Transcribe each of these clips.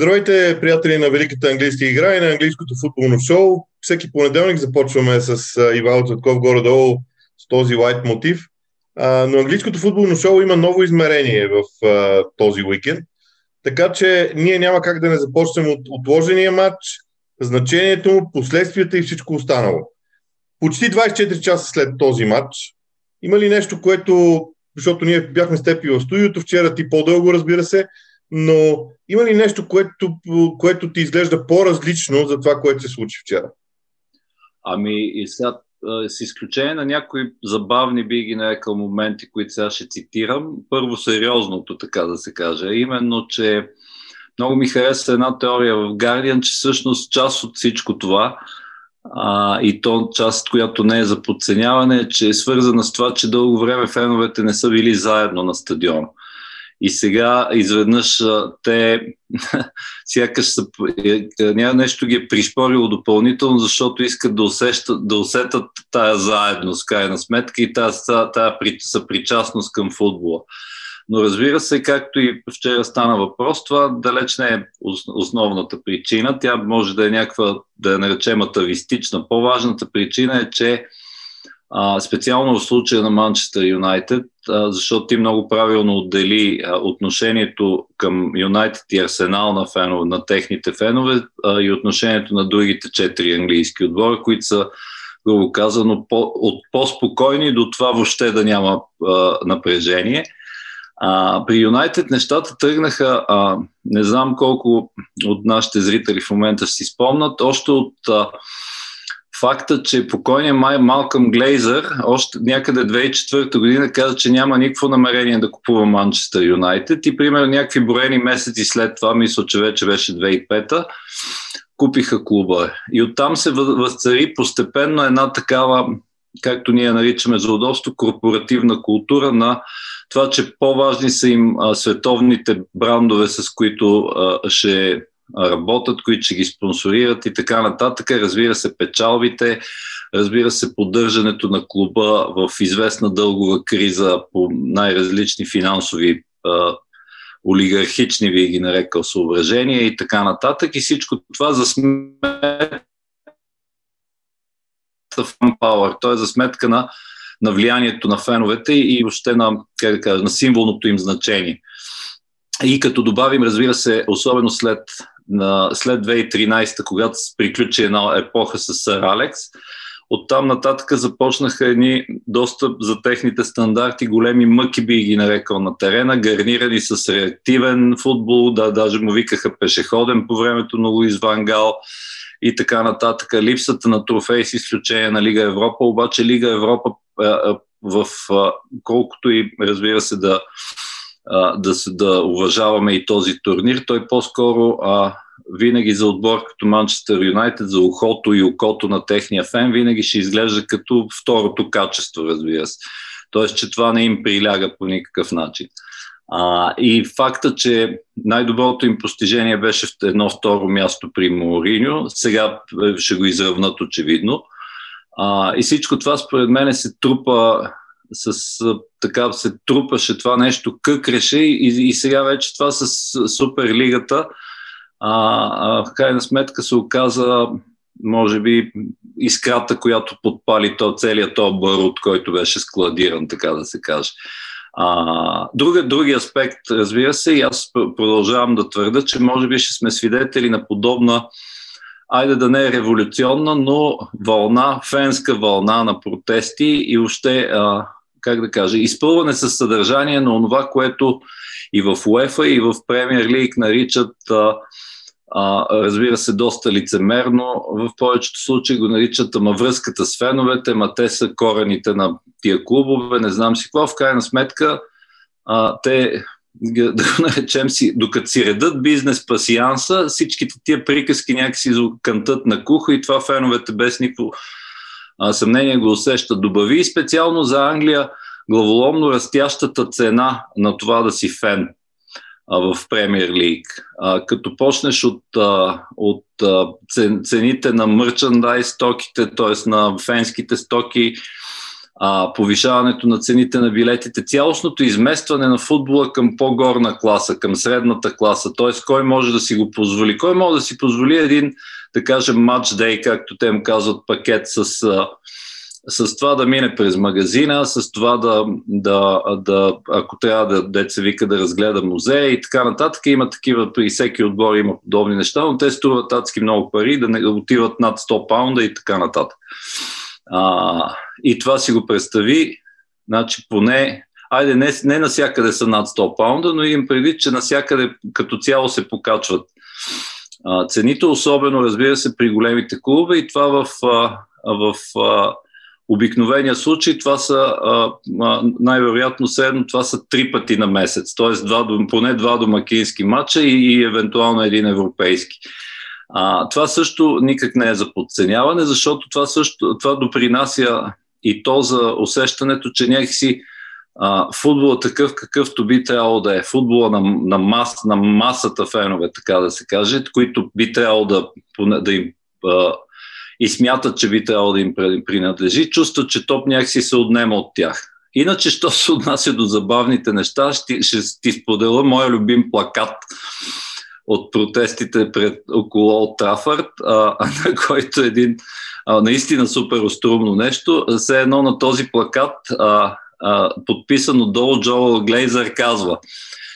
Здравейте, приятели на Великата английска игра и на английското футболно шоу. Всеки понеделник започваме с Ивайло Цветков горе-долу с този лайт мотив. Но английското футболно шоу има ново измерение в този уикенд. Така че ние няма как да не започнем от отложения матч, значението му, последствията и всичко останало. Почти 24 часа след този матч, има ли нещо, което, защото ние бяхме с теб и в студиото, вчера ти по-дълго, разбира се, но има ли нещо, което, което ти изглежда по-различно за това, което се случи вчера? Ами, и сега, с изключение на някои забавни, би ги нарекал моменти, които сега ще цитирам, първо сериозното, така да се каже, именно, че много ми хареса една теория в Guardian, че всъщност част от всичко това а, и то част, която не е за подценяване, че е свързана с това, че дълго време феновете не са били заедно на стадион. И сега изведнъж те сякаш са, е, е, нещо ги е пришпорило допълнително, защото искат да, усещат, да усетат тая заедност, крайна сметка, и тая, тая, тая съпричастност към футбола. Но разбира се, както и вчера стана въпрос, това далеч не е основната причина. Тя може да е някаква, да я наречем атавистична. По-важната причина е, че а, специално в случая на Манчестър Юнайтед, защото ти много правилно отдели отношението към Юнайтед и Арсенал на, фенове, на техните фенове и отношението на другите четири английски отбора, които са, грубо казано, по, от по-спокойни до това въобще да няма а, напрежение. А, при Юнайтед нещата тръгнаха, а, не знам колко от нашите зрители в момента си спомнат, още от а, факта, че покойният май Малкъм Глейзър още някъде 2004 година каза, че няма никакво намерение да купува Манчестър Юнайтед и примерно някакви броени месеци след това, мисля, че вече беше 2005 купиха клуба. И оттам се възцари постепенно една такава, както ние наричаме за удобство, корпоративна култура на това, че по-важни са им а, световните брандове, с които а, ще работят, които ще ги спонсорират и така нататък. Разбира се, печалбите, разбира се, поддържането на клуба в известна дългова криза по най-различни финансови а, олигархични, ви ги нарекал, съображения и така нататък. И всичко това за сметка Power, т.е. за сметка на, на влиянието на феновете и въобще на, как да кажа, на символното им значение. И като добавим, разбира се, особено след на, след 2013, когато се приключи една епоха с Сър Алекс, оттам нататък започнаха едни доста за техните стандарти големи мъки, би ги нарекал на терена, гарнирани с реактивен футбол, да, даже му викаха пешеходен по времето на Луис Вангал и така нататък. Липсата на трофей с изключение на Лига Европа, обаче Лига Европа в колкото и разбира се да да, да уважаваме и този турнир. Той по-скоро а, винаги за отбор като Манчестър Юнайтед, за ухото и окото на техния фен, винаги ще изглежда като второто качество, разбира се. Тоест, че това не им приляга по никакъв начин. А, и факта, че най-доброто им постижение беше в едно второ място при Мориньо, сега ще го изравнат очевидно. А, и всичко това според мен се трупа с така се трупаше това нещо, къкреше и, и сега вече това с Суперлигата а, а, в крайна сметка се оказа може би искрата, която подпали то, целият то барут, който беше складиран, така да се каже. А, друг, други аспект, разбира се, и аз продължавам да твърда, че може би ще сме свидетели на подобна, айде да не е революционна, но вълна, фенска вълна на протести и още а, как да кажа, изпълване с съдържание на това, което и в УЕФА, и в Премьер Лиг наричат, а, а, разбира се, доста лицемерно. В повечето случаи го наричат ама връзката с феновете, ма те са корените на тия клубове, не знам си какво. В крайна сметка, а, те да го наречем си, докато си редат бизнес пасианса, всичките тия приказки някакси кантат на кухо и това феновете без никакво а, съмнение го усеща. Добави специално за Англия главоломно растящата цена на това да си фен в Премьер Лиг. Като почнеш от, от цените на мерчендайз стоките, т.е. на фенските стоки, а, повишаването на цените на билетите, цялостното изместване на футбола към по-горна класа, към средната класа, т.е. кой може да си го позволи. Кой може да си позволи един, да кажем, матч дей, както те му казват, пакет с с това да мине през магазина, с това да, да, да ако трябва да, деца вика да разгледа музея и така нататък. Има такива, при всеки отбор има подобни неща, но те струват адски много пари, да не отиват над 100 паунда и така нататък. А, и това си го представи, значи поне, айде не, не насякъде са над 100 паунда, но им предвид, че насякъде като цяло се покачват а, цените, особено разбира се при големите клубове и това в, а, в а, обикновения случай това са най-вероятно средно това са три пъти на месец, т.е. Два, поне два домакински матча и, и евентуално един европейски. А, това също никак не е за подценяване, защото това също това допринася и то за усещането, че някакси а, футбола такъв какъвто би трябвало да е. Футбола на, на, мас, на масата фенове, така да се каже, които би трябвало да, да им а, и смятат, че би трябвало да им принадлежи, чувстват, че топ някакси се отнема от тях. Иначе, що се отнася до забавните неща, ще, ще ти споделя моя любим плакат от протестите пред около Олд Трафърд, а, на който един а, наистина супер острумно нещо. Все едно на този плакат, а, а, подписан отдолу Джо Глейзър, казва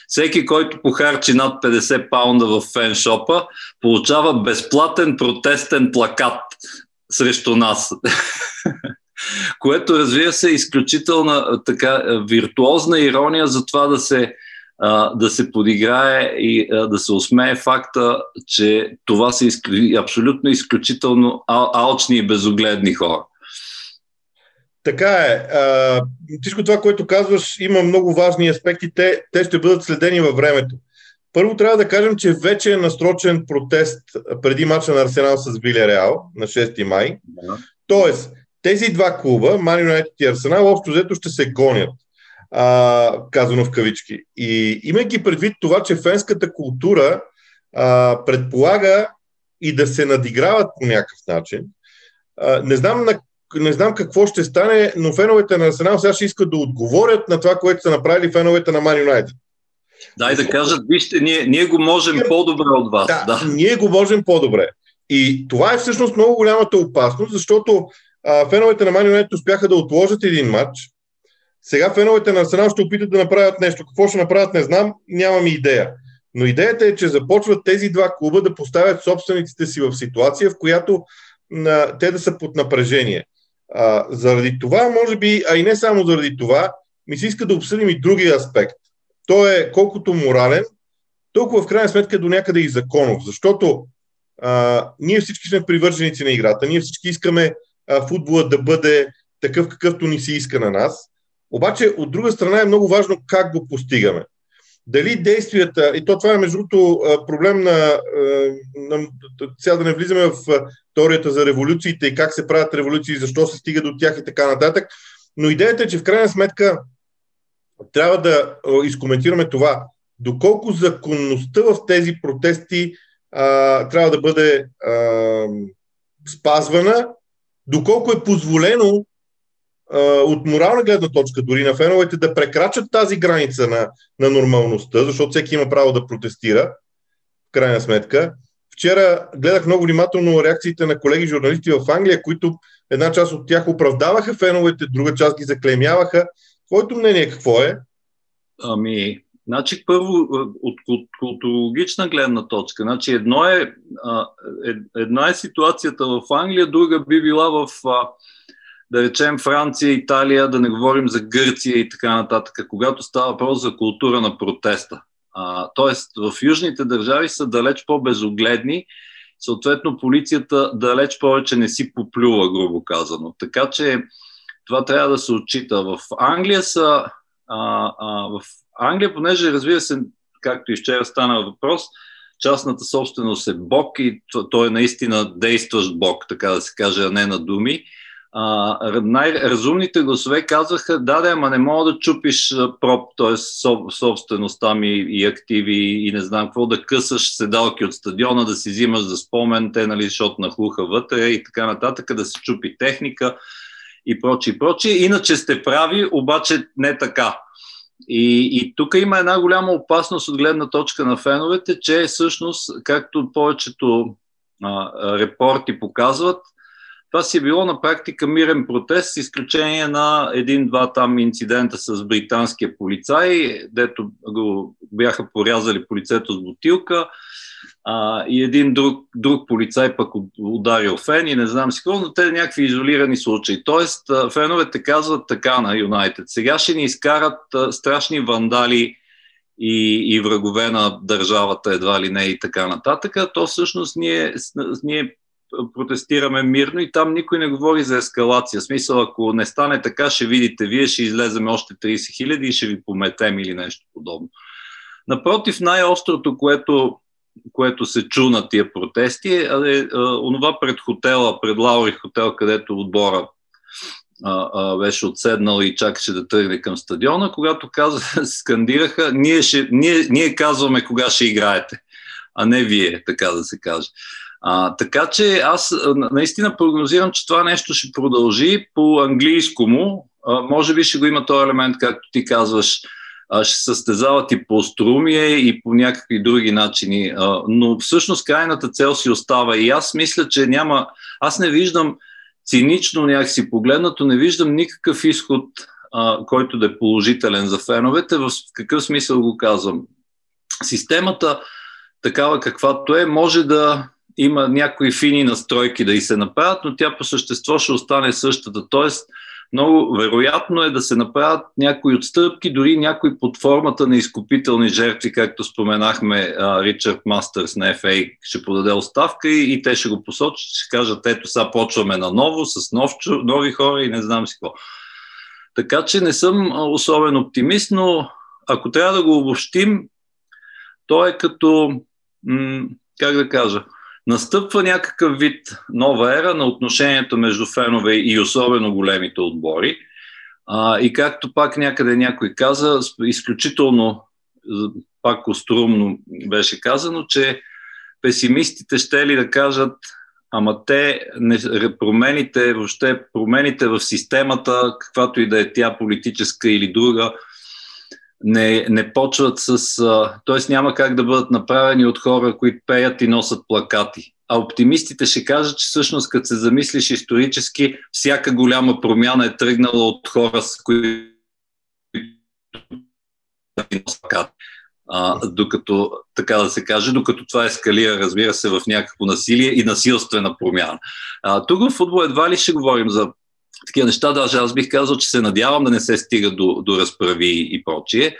всеки, който похарчи над 50 паунда в феншопа, получава безплатен протестен плакат срещу нас. Което разбира се е изключителна така виртуозна ирония за това да се, да се подиграе и да се усмее факта, че това са абсолютно изключително алчни и безогледни хора. Така е. всичко това, което казваш, има много важни аспекти. Те, те ще бъдат следени във времето. Първо трябва да кажем, че вече е насрочен протест преди мача на Арсенал с Виле Реал на 6 май. Да. Тоест, тези два клуба, Ман Юнайтед и Арсенал, общо взето ще се гонят, а, казано в кавички. И имайки предвид това, че фенската култура а, предполага и да се надиграват по някакъв начин, а, не знам на не знам какво ще стане, но феновете на Арсенал сега ще искат да отговорят на това, което са направили феновете на Ман Юнайтед. Дай да кажат, вижте, ние, ние го можем по-добре от вас. Да, да, ние го можем по-добре. И това е всъщност много голямата опасност, защото а, феновете на Ман Юнайтед успяха да отложат един матч. Сега феновете на Арсенал ще опитат да направят нещо. Какво ще направят, не знам, нямам идея. Но идеята е, че започват тези два клуба да поставят собствениците си в ситуация, в която а, те да са под напрежение. А, заради това, може би, а и не само заради това, ми се иска да обсъдим и другия аспект. То е колкото морален, толкова в крайна сметка до някъде и законов, защото а, ние всички сме привърженици на играта, ние всички искаме а, футбола да бъде такъв какъвто ни се иска на нас, обаче от друга страна е много важно как го постигаме. Дали действията, и то това е между другото проблем на, на сега да не влизаме в теорията за революциите и как се правят революции, защо се стига до тях и така нататък, но идеята е, че в крайна сметка трябва да изкоментираме това, доколко законността в тези протести а, трябва да бъде а, спазвана, доколко е позволено от морална гледна точка, дори на феновете, да прекрачат тази граница на, на нормалността, защото всеки има право да протестира, в крайна сметка. Вчера гледах много внимателно реакциите на колеги журналисти в Англия, които една част от тях оправдаваха феновете, друга част ги заклемяваха. Твоето мнение какво е? Ами, значи първо от културологична гледна точка. Значи едно е, една е ситуацията в Англия, друга би била в да речем Франция, Италия, да не говорим за Гърция и така нататък, когато става въпрос за култура на протеста. А, тоест, в южните държави са далеч по-безогледни, съответно полицията далеч повече не си поплюва, грубо казано. Така че това трябва да се отчита. В Англия са. А, а, в Англия, понеже разбира се, както и вчера стана въпрос, частната собственост е бог и той е наистина действащ бог, така да се каже, а не на думи най-разумните гласове казваха, да, да, ама не мога да чупиш проб, т.е. собствеността ми и активи и не знам какво, да късаш седалки от стадиона, да си взимаш за спомен, те, нали, защото нахлуха вътре и така нататък, да се чупи техника и прочи, и прочи. Иначе сте прави, обаче не така. И, и тук има една голяма опасност от гледна точка на феновете, че всъщност, както повечето а, репорти показват, това си е било на практика мирен протест, с изключение на един-два там инцидента с британския полицай, дето го бяха порязали полицето с бутилка а, и един друг, друг полицай пък ударил фен и не знам си какво, но те някакви изолирани случаи. Тоест, феновете казват така на Юнайтед. Сега ще ни изкарат страшни вандали и, и врагове на държавата, едва ли не и така нататък. То всъщност ние, ние протестираме мирно и там никой не говори за ескалация. Смисъл, ако не стане така, ще видите, вие ще излеземе още 30 хиляди и ще ви пометем или нещо подобно. Напротив, най-острото, което, което се чу на тия протести е, е, е онова пред хотела, пред Лаури хотел, където отбора а, а, беше отседнал и чакаше да тръгне към стадиона, когато каза, скандираха, ние, ще, ние, ние казваме кога ще играете, а не вие, така да се каже. А, така че аз наистина прогнозирам, че това нещо ще продължи по английско му. А, може би ще го има този елемент, както ти казваш, а, ще състезават и по струмие и по някакви други начини. А, но всъщност крайната цел си остава. И аз мисля, че няма. Аз не виждам цинично някакси погледнато, не виждам никакъв изход, а, който да е положителен за феновете. В какъв смисъл го казвам? Системата, такава каквато е, може да има някои фини настройки да и се направят, но тя по същество ще остане същата. Тоест, много вероятно е да се направят някои отстъпки, дори някои под формата на изкупителни жертви, както споменахме, Ричард Мастърс на FA ще подаде оставка и, и те ще го посочат, ще кажат, ето сега почваме наново с нов, нови хора и не знам си какво. Така че не съм особен оптимист, но ако трябва да го обобщим, то е като, м- как да кажа, Настъпва някакъв вид нова ера на отношението между фенове и особено големите отбори. А, и както пак някъде някой каза, изключително пак острумно беше казано, че песимистите ще ли да кажат, ама те не, промените, въобще промените в системата, каквато и да е тя политическа или друга, не, не почват с... Т.е. няма как да бъдат направени от хора, които пеят и носят плакати. А оптимистите ще кажат, че всъщност, като се замислиш исторически, всяка голяма промяна е тръгнала от хора, с които а, докато, така да се каже, докато това ескалира, разбира се, в някакво насилие и насилствена промяна. А, тук в футбол едва ли ще говорим за такива неща, даже аз бих казал, че се надявам да не се стига до, до разправи и прочие.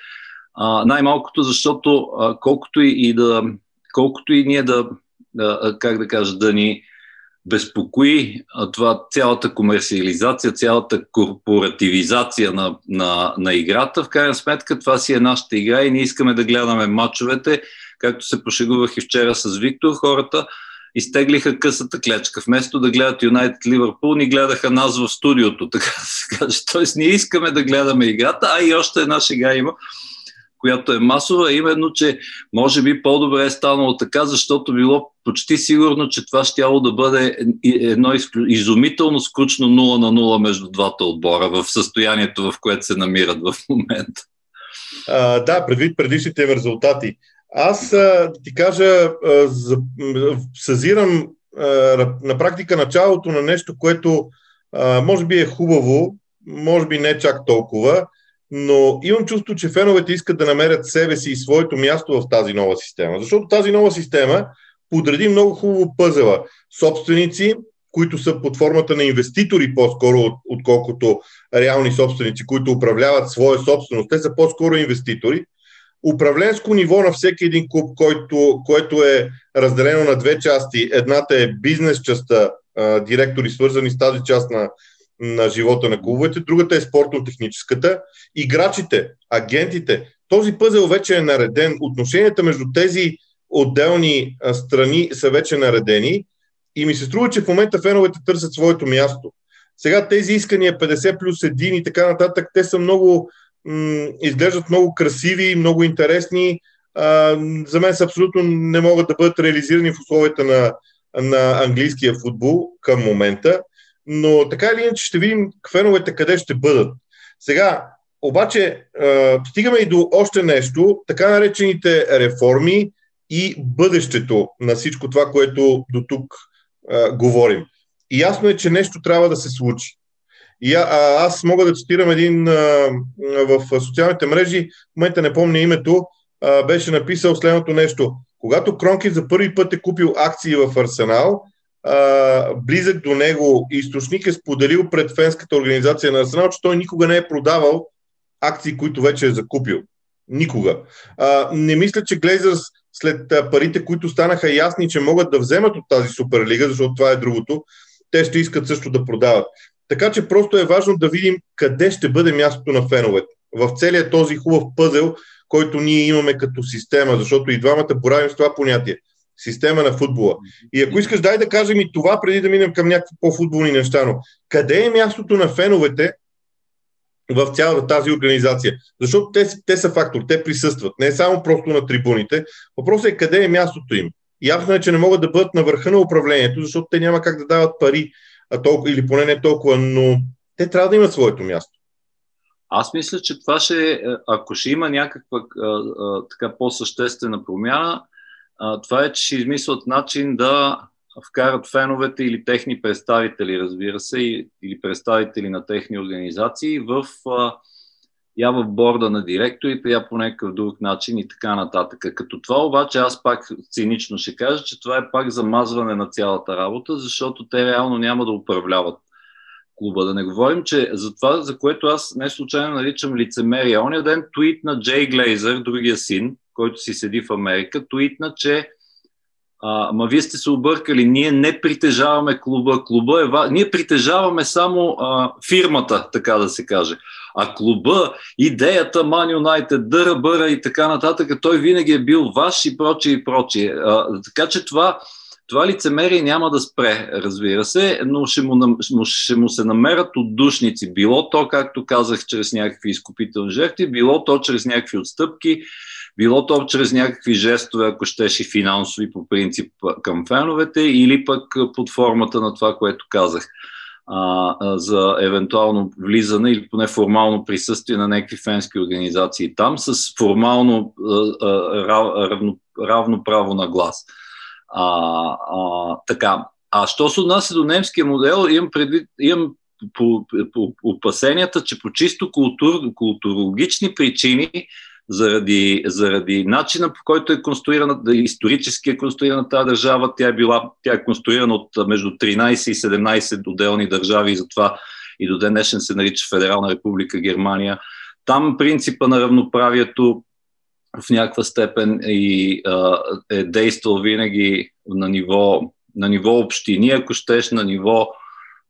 А, най-малкото, защото а, колкото и, и да, колкото и ние да, да, как да кажа, да ни безпокои а, това цялата комерциализация, цялата корпоративизация на, на, на играта, в крайна сметка това си е нашата игра и ние искаме да гледаме матчовете, както се пошегувах и вчера с Виктор, хората изтеглиха късата клечка. Вместо да гледат Юнайтед Ливърпул, ни гледаха нас в студиото, така да се каже. Тоест, ние искаме да гледаме играта, а и още една шега има, която е масова, именно, че може би по-добре е станало така, защото било почти сигурно, че това ще да бъде едно изумително скучно 0 на 0 между двата отбора в състоянието, в което се намират в момента. А, да, предвид предишните резултати. Аз да ти кажа, съзирам на практика началото на нещо, което може би е хубаво, може би не чак толкова, но имам чувство, че феновете искат да намерят себе си и своето място в тази нова система. Защото тази нова система подреди много хубаво пъзела. Собственици, които са под формата на инвеститори по-скоро, отколкото реални собственици, които управляват своя собственост. Те са по-скоро инвеститори управленско ниво на всеки един клуб, който, което е разделено на две части. Едната е бизнес частта, директори свързани с тази част на, на живота на клубовете, другата е спортно-техническата. Играчите, агентите, този пъзел вече е нареден. Отношенията между тези отделни страни са вече наредени и ми се струва, че в момента феновете търсят своето място. Сега тези искания 50 плюс 1 и така нататък, те са много изглеждат много красиви, много интересни. За мен са абсолютно не могат да бъдат реализирани в условията на, на английския футбол към момента. но така или иначе ще видим феновете къде ще бъдат. Сега, обаче, стигаме и до още нещо, така наречените реформи и бъдещето на всичко това, което до тук говорим. И ясно е, че нещо трябва да се случи. И а, аз мога да цитирам един а, в социалните мрежи, в момента не помня името, а, беше написал следното нещо. Когато Кронки за първи път е купил акции в Арсенал, а, близък до него източник е споделил пред фенската организация на Арсенал, че той никога не е продавал акции, които вече е закупил. Никога. А, не мисля, че Глейзърс след парите, които станаха ясни, че могат да вземат от тази Суперлига, защото това е другото, те ще искат също да продават. Така че просто е важно да видим къде ще бъде мястото на феновете. В целият този хубав пъзел, който ние имаме като система, защото и двамата боравим с това понятие. Система на футбола. И ако искаш, дай да кажем и това, преди да минем към някакви по-футболни неща. Но къде е мястото на феновете в цялата тази организация? Защото те, те са фактор, те присъстват. Не е само просто на трибуните. Въпросът е къде е мястото им. Ясно е, че не могат да бъдат на върха на управлението, защото те няма как да дават пари, а толкова, или поне не толкова, но те трябва да имат своето място. Аз мисля, че това ще, е, ако ще има някаква а, а, така по-съществена промяна, а, това е, че ще измислят начин да вкарат феновете или техни представители, разбира се, или представители на техни организации в а, я в борда на директорите, я по някакъв друг начин и така нататък. Като това обаче аз пак цинично ще кажа, че това е пак замазване на цялата работа, защото те реално няма да управляват клуба. Да не говорим, че за това, за което аз не случайно наричам лицемерие. Оня ден твит на Джей Глейзър, другия син, който си седи в Америка, твитна, че а, ма вие сте се объркали, ние не притежаваме клуба. Клуба е Ние притежаваме само а, фирмата, така да се каже. А клуба, идеята Man United, дъра, бъра и така нататък, той винаги е бил ваш и прочие и прочие. А, така че това, това лицемерие няма да спре, разбира се, но ще му, ще му се намерят отдушници. Било то, както казах, чрез някакви изкупителни жертви, било то чрез някакви отстъпки, било то чрез някакви жестове, ако щеше финансови по принцип към феновете, или пък под формата на това, което казах а, за евентуално влизане или поне формално присъствие на някакви фенски организации там с формално а, а, равно, равно право на глас. А, а, така. А що се отнася до немския модел, имам, предвид, имам по, по, по опасенията, че по чисто култур, културологични причини заради, заради начина по който е конструирана, исторически е конструирана тази държава. Тя е била, тя е конструирана от между 13 и 17 отделни държави и затова и до ден днешен се нарича Федерална република Германия. Там принципа на равноправието в някаква степен и, а, е действал винаги на ниво, на ниво общини, ако щеш, на ниво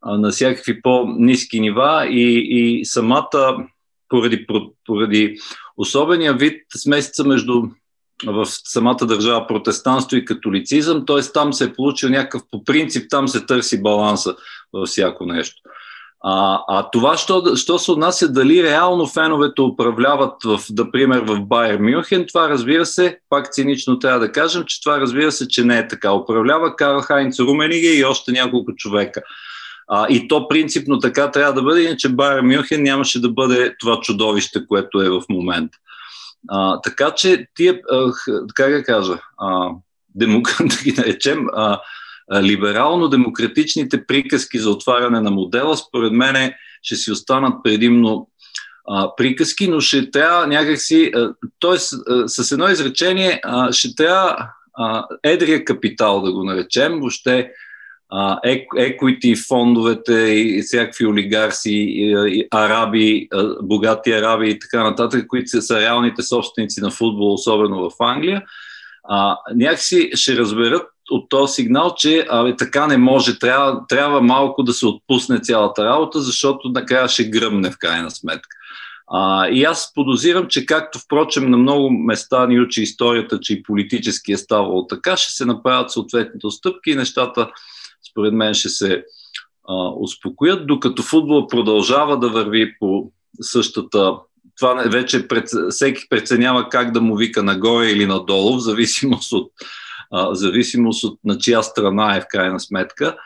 а, на всякакви по-низки нива и, и самата поради, поради особения вид смесица между в самата държава протестанство и католицизъм, т.е. там се е получил някакъв по принцип, там се търси баланса във всяко нещо. А, а това, що, що се отнася дали реално феновете управляват, в, например, в Байер Мюнхен, това разбира се, пак цинично трябва да кажем, че това разбира се, че не е така. Управлява Карл Хайнц Румениге и още няколко човека. А, и то принципно така трябва да бъде, иначе Байер Мюнхен нямаше да бъде това чудовище, което е в момента. А, така че тия, а, как да кажа, а, демок... да ги наречем, а, либерално-демократичните приказки за отваряне на модела, според мен ще си останат предимно а, приказки, но ще трябва някакси, т.е. с едно изречение, а, ще трябва а, едрия капитал, да го наречем, въобще еквити фондовете и всякакви олигарси, и, араби, богати араби и така нататък, които са, са реалните собственици на футбол, особено в Англия, а, някакси ще разберат от този сигнал, че абе, така не може, трябва, трябва малко да се отпусне цялата работа, защото накрая ще гръмне в крайна сметка. А, и аз подозирам, че както впрочем на много места ни учи историята, че и политически е ставало така, ще се направят съответните стъпки и нещата според мен ще се а, успокоят, докато футбол продължава да върви по същата. Това вече пред, всеки преценява как да му вика нагоре или надолу, в зависимост от, а, в зависимост от на чия страна е в крайна сметка.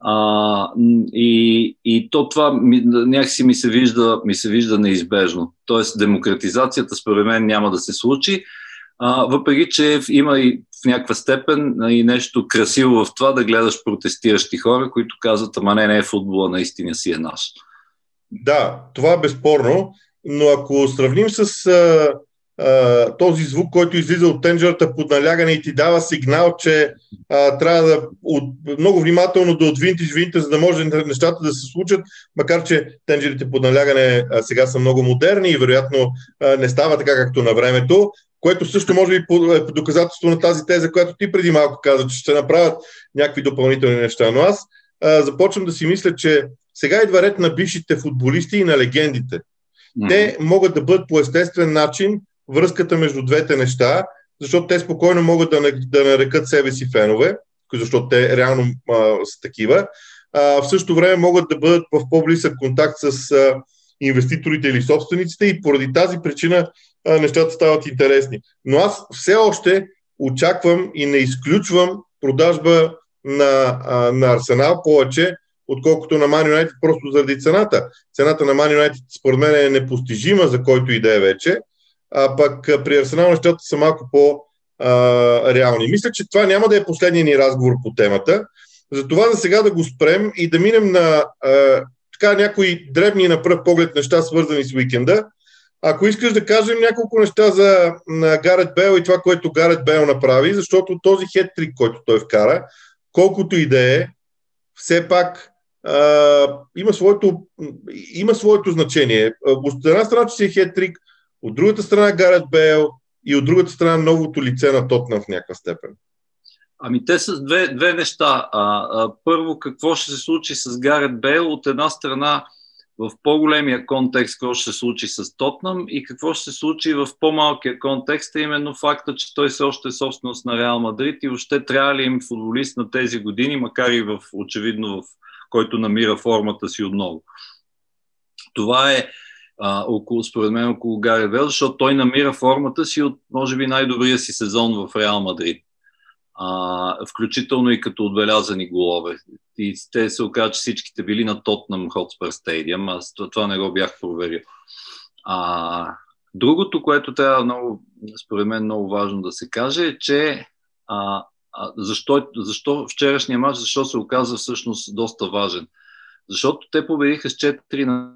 А, и, и то това някакси ми се, вижда, ми се вижда неизбежно. Тоест, демократизацията според мен няма да се случи, а, въпреки че има и някаква степен и нещо красиво в това да гледаш протестиращи хора, които казват, ама не, не е футбола, наистина си е наш. Да, това е безспорно, но ако сравним с а, а, този звук, който излиза от тенджерата под налягане и ти дава сигнал, че а, трябва да от, много внимателно да отвинтиш винта, за да може нещата да се случат, макар че тенджерите под налягане а, сега са много модерни и вероятно а, не става така както на времето, което също може би е доказателство на тази теза, която ти преди малко каза, че ще направят някакви допълнителни неща. Но аз а, започвам да си мисля, че сега идва ред на бившите футболисти и на легендите. Mm-hmm. Те могат да бъдат по естествен начин връзката между двете неща, защото те спокойно могат да, да нарекат себе си фенове, защото те реално а, са такива. А, в същото време могат да бъдат в по-близък контакт с а, инвеститорите или собствениците и поради тази причина нещата стават интересни. Но аз все още очаквам и не изключвам продажба на, на Арсенал повече, отколкото на Man United, просто заради цената. Цената на Man United според мен е непостижима за който и да е вече, а пък при Арсенал нещата са малко по-реални. Мисля, че това няма да е последния ни разговор по темата. Затова за сега да го спрем и да минем на а, така някои дребни на пръв поглед неща, свързани с уикенда. Ако искаш да кажем няколко неща за на Гарет Бел и това, което Гарет Бел направи, защото този хеттрик, който той вкара, колкото и да е, все пак а, има, своето, има своето значение. От една страна, че си е хеттрик, от другата страна Гарет Бейл и от другата страна новото лице на Тотнам в някаква степен. Ами те са две, две неща. А, а, първо, какво ще се случи с Гарет Бейл? От една страна, в по-големия контекст, какво ще се случи с Тотнам и какво ще се случи в по-малкия контекст, е именно факта, че той все още е собственост на Реал Мадрид и въобще трябва ли им футболист на тези години, макар и в, очевидно в който намира формата си отново. Това е а, около, според мен около Гари Бел, защото той намира формата си от, може би, най-добрия си сезон в Реал Мадрид. А, включително и като отбелязани голове. И те се оказа, че всичките били на Тотнам Хотспър Стадиум. Аз това не го бях проверил. А, другото, което трябва много, според мен много важно да се каже е, че а, а, защо, защо вчерашния матч, защо се оказа всъщност доста важен? Защото те победиха с 4 на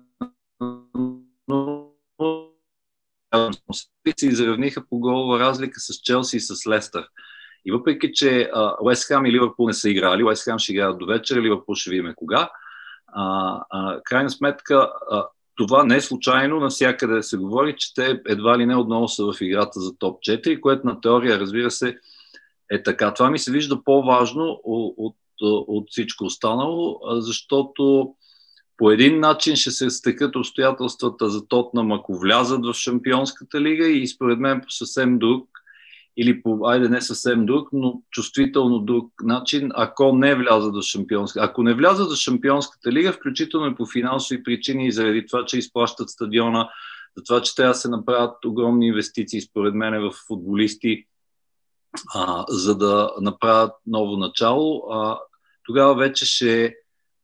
се изравниха по голова разлика с Челси и с Лестър. И въпреки, че Уест Хам и Ливърпул не са играли, Уест Хам ще играят до вечера, Ливърпул ще видим кога, а, а, крайна сметка а, това не е случайно, навсякъде се говори, че те едва ли не отново са в играта за топ 4, което на теория, разбира се, е така. Това ми се вижда по-важно от, от, от всичко останало, защото по един начин ще се стекат обстоятелствата за Тотнам, ако влязат в Шампионската лига и според мен по съвсем друг или по, айде не съвсем друг, но чувствително друг начин, ако не влязат в Шампионската Ако не влязат в Шампионската лига, включително и по финансови причини и заради това, че изплащат стадиона, за това, че трябва да се направят огромни инвестиции, според мен, в футболисти, а, за да направят ново начало, а, тогава вече ще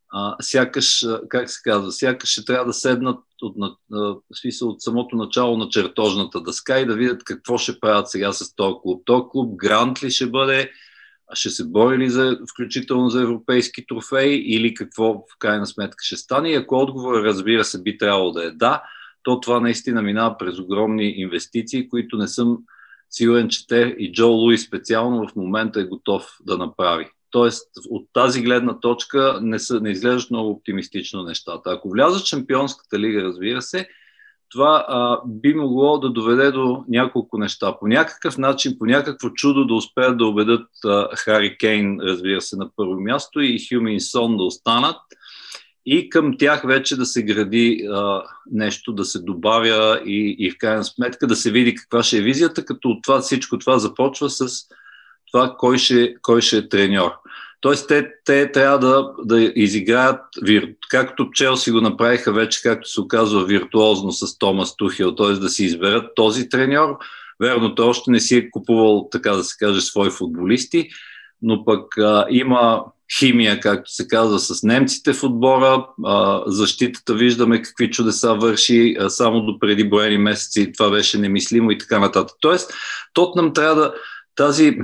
а, сякаш, как се казва, сякаш ще трябва да седнат от, а, смисъл, от самото начало на чертожната дъска и да видят какво ще правят сега с този клуб. Този клуб грант ли ще бъде, ще се бори ли за, включително за европейски трофеи или какво в крайна сметка ще стане. И ако отговор, разбира се, би трябвало да е да, то това наистина минава през огромни инвестиции, които не съм сигурен, че те и Джо Луи специално в момента е готов да направи. Тоест, от тази гледна точка не, са, не изглеждат много оптимистично нещата. Ако влязат в Шампионската лига, разбира се, това а, би могло да доведе до няколко неща. По някакъв начин, по някакво чудо да успеят да убедат а, Хари Кейн, разбира се, на първо място и Хюмин Сон да останат и към тях вече да се гради а, нещо, да се добавя и, и в крайна сметка да се види каква ще е визията, като от това, всичко това започва с това кой ще, кой ще е треньор. Тоест, те, те трябва да, да изиграят, както Челси го направиха вече, както се оказва виртуозно с Томас Тухил, т.е. да си изберат този треньор. Верно, той още не си е купувал, така да се каже, свои футболисти, но пък а, има химия, както се казва, с немците в отбора. А, защитата виждаме какви чудеса върши а, само до преди броени месеци. Това беше немислимо и така нататък. Тоест, Тотнам трябва да тази,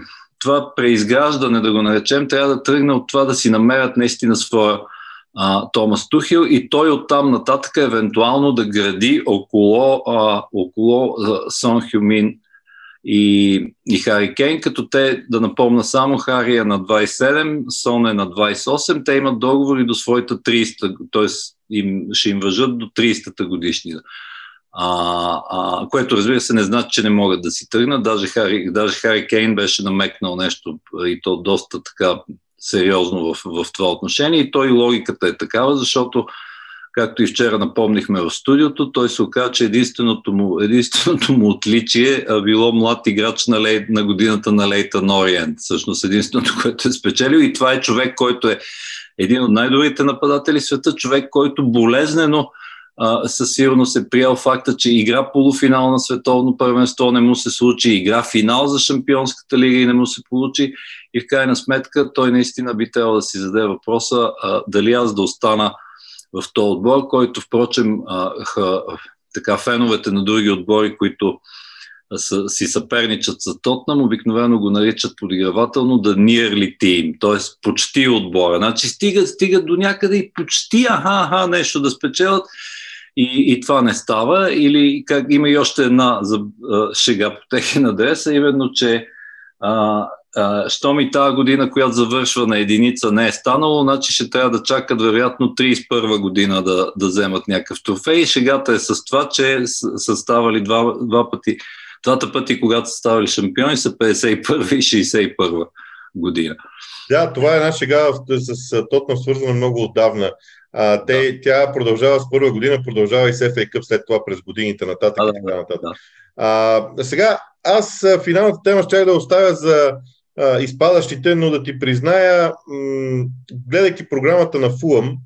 това преизграждане, да го наречем, трябва да тръгне от това да си намерят наистина своя а, Томас Тухил и той оттам нататък евентуално да гради около, а, около Сон Хюмин и, и Хари Кейн, като те, да напомна само, Хари е на 27, Сон е на 28, те имат договори до своята 30, т.е. Им, ще им въжат до 30-та годишнина. А, а, което разбира се не значи, че не могат да си тръгнат. Даже Хари, даже Хари Кейн беше намекнал нещо и то доста така сериозно в, в това отношение и той логиката е такава, защото както и вчера напомнихме в студиото, той се оказа, че единственото му, единственото му отличие е било млад играч на, лей, на годината на Лейтън Ориент. Всъщност единственото, което е спечелил и това е човек, който е един от най-добрите нападатели в света, човек, който болезнено със сигурност е приял факта, че игра полуфинал на световно първенство не му се случи, игра финал за Шампионската лига и не му се получи и в крайна сметка той наистина би трябвало да си зададе въпроса а, дали аз да остана в този отбор, който впрочем а, ха, така феновете на други отбори, които са, си съперничат за Тотнам, обикновено го наричат подигравателно да nearly team, т.е. почти отбора. Значи стига, стига до някъде и почти аха, аха нещо да спечелят и, и това не става. Или как има и още една за, а, шега по техен адреса, именно, че а, а, що ми тази година, която завършва на единица, не е станало, значи ще трябва да чакат вероятно 31 година да, да вземат някакъв трофей. И шегата е с това, че са ставали два, два пъти, двата пъти, когато са ставали шампиони, са 51 и 61 година. Да, това е една шега с Тотнам свързана много отдавна. А, те, да. Тя продължава с първа година, продължава и с FA Cup след това през годините нататък. Да, така нататък. Да. А, сега, аз финалната тема ще да оставя за а, изпадащите, но да ти призная, м- гледайки програмата на Фулъм,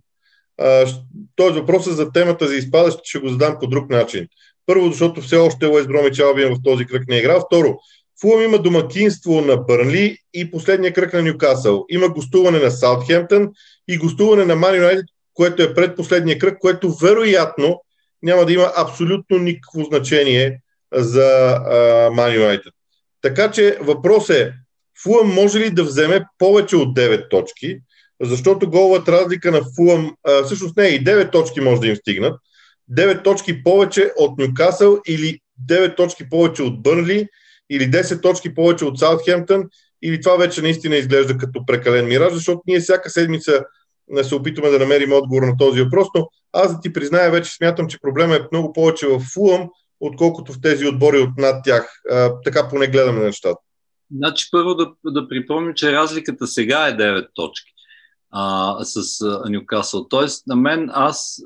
този въпрос е за темата за изпадащите ще го задам по друг начин. Първо, защото все още Уест Бромич Албиен в този кръг не е играл. Второ, Фулъм има домакинство на Бърнли и последния кръг на Ньюкасъл. Има гостуване на Саутхемптън и гостуване на Ман Юнайтед, което е предпоследния кръг, което вероятно няма да има абсолютно никакво значение за Ман Юнайтед. Така че въпрос е, Фулъм може ли да вземе повече от 9 точки, защото головата разлика на Фулъм, всъщност не, и 9 точки може да им стигнат, 9 точки повече от Нюкасъл или 9 точки повече от Бърнли или 10 точки повече от Саутхемптън или това вече наистина изглежда като прекален мираж, защото ние всяка седмица се опитваме да намерим отговор на този въпрос, но аз да ти призная, вече смятам, че проблема е много повече в Фулъм, отколкото в тези отбори от над тях. А, така поне гледаме нещата. Значи първо да, да припомним, че разликата сега е 9 точки а, с Нюкасъл. Тоест, на мен аз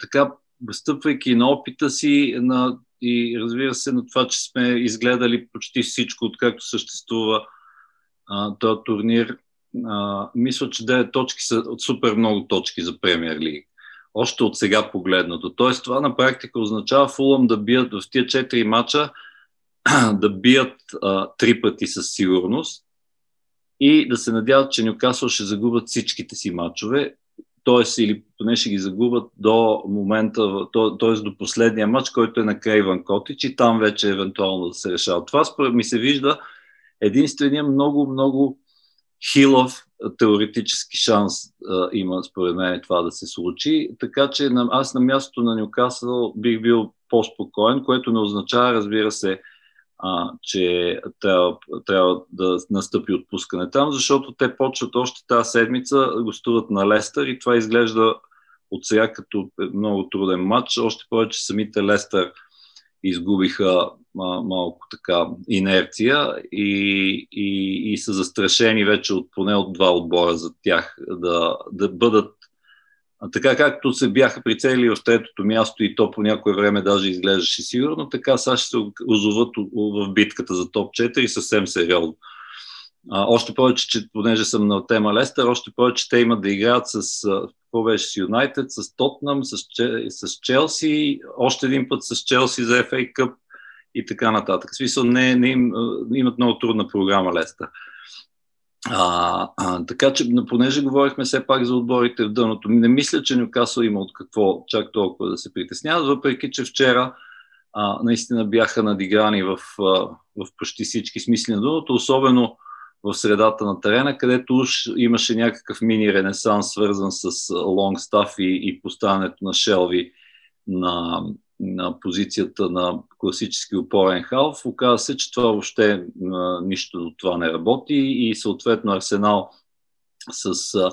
така, стъпвайки на опита си на, и разбира се на това, че сме изгледали почти всичко, откакто съществува а, този турнир, а, мисля, че 9 точки са от супер много точки за Премьер Лиг. Още от сега погледнато. Тоест, това на практика означава Фулъм да бият в тия 4 мача да бият а, три пъти със сигурност и да се надяват, че Нюкасъл ще загубят всичките си матчове, т.е. или поне ще ги загубят до момента, т.е. до последния матч, който е на Крейван Котич и там вече евентуално да се решава. Това ми се вижда единствения много, много хилов теоретически шанс а, има според мен това да се случи. Така че аз на мястото на Нюкасъл бих бил по-спокоен, което не означава, разбира се, а, че трябва, трябва да настъпи отпускане там, защото те почват още тази седмица, гостуват на Лестър и това изглежда от сега като много труден матч. Още повече самите Лестър изгубиха а, малко така инерция и, и, и са застрашени вече от поне от два отбора за тях да, да бъдат така както се бяха прицелили в третото място и то по някое време даже изглеждаше сигурно, така сега ще се озоват в битката за топ 4 съвсем сериозно. А, още повече, че понеже съм на тема Лестър, още повече те имат да играят с, какво беше, с Юнайтед, с Тотнам, с, с Челси, още един път с Челси за FA Cup и така нататък. В смисъл, не, не им, имат много трудна програма Лестър. А, а, така че, понеже говорихме все пак за отборите в дъното, не мисля, че Нюкасъл има от какво чак толкова да се притесняват, въпреки че вчера а, наистина бяха надиграни в, а, в почти всички смисли на думата, особено в средата на терена, където уж имаше някакъв мини ренесанс, свързан с лонгстаф и, и поставянето на шелви на, на позицията на класически опорен халф. Оказва се, че това въобще нищо от това не работи и съответно Арсенал с а,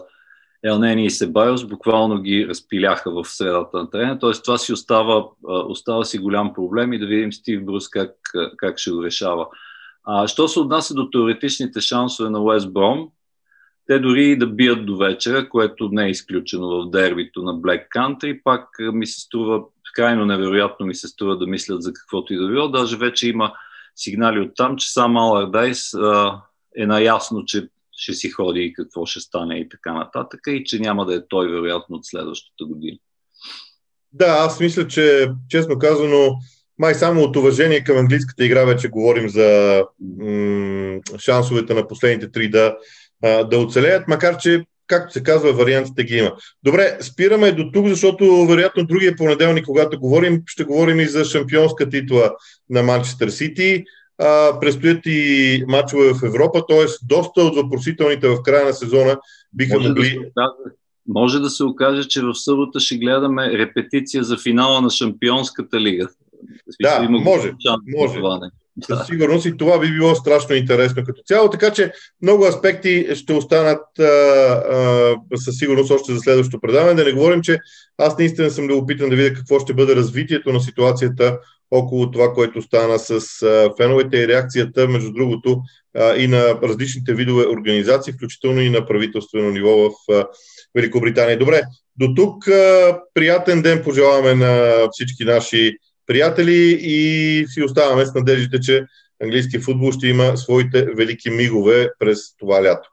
Елнени и Себайос буквално ги разпиляха в средата на терена. Тоест това си остава, остава си голям проблем и да видим Стив Брус как, как ще го решава. А, що се отнася до теоретичните шансове на Уест Бром, те дори да бият до вечера, което не е изключено в дербито на Black Country, пак ми се струва, крайно невероятно ми се струва да мислят за каквото и да било. Даже вече има сигнали от там, че сам Алардайс е наясно, че ще си ходи и какво ще стане и така нататък, и че няма да е той вероятно от следващата година. Да, аз мисля, че честно казано, май само от уважение към английската игра вече говорим за м- шансовете на последните три да, да оцелеят, макар че както се казва, вариантите ги има. Добре, спираме до тук, защото вероятно другия понеделник, когато говорим, ще говорим и за шампионска титла на Манчестър Сити а, предстоят и матчове в Европа, т.е. доста от въпросителните в края на сезона биха може могли... Да може да се окаже, че в събота ще гледаме репетиция за финала на Шампионската лига. Да, може. може. Със да. сигурност и това би било страшно интересно като цяло, така че много аспекти ще останат а, а, със сигурност още за следващото предаване. Да не говорим, че аз наистина съм любопитан да видя какво ще бъде развитието на ситуацията около това, което стана с а, феновете и реакцията, между другото, а, и на различните видове организации, включително и на правителствено ниво в а, Великобритания. Добре, до тук а, приятен ден пожелаваме на всички наши приятели и си оставаме с надеждите, че английски футбол ще има своите велики мигове през това лято.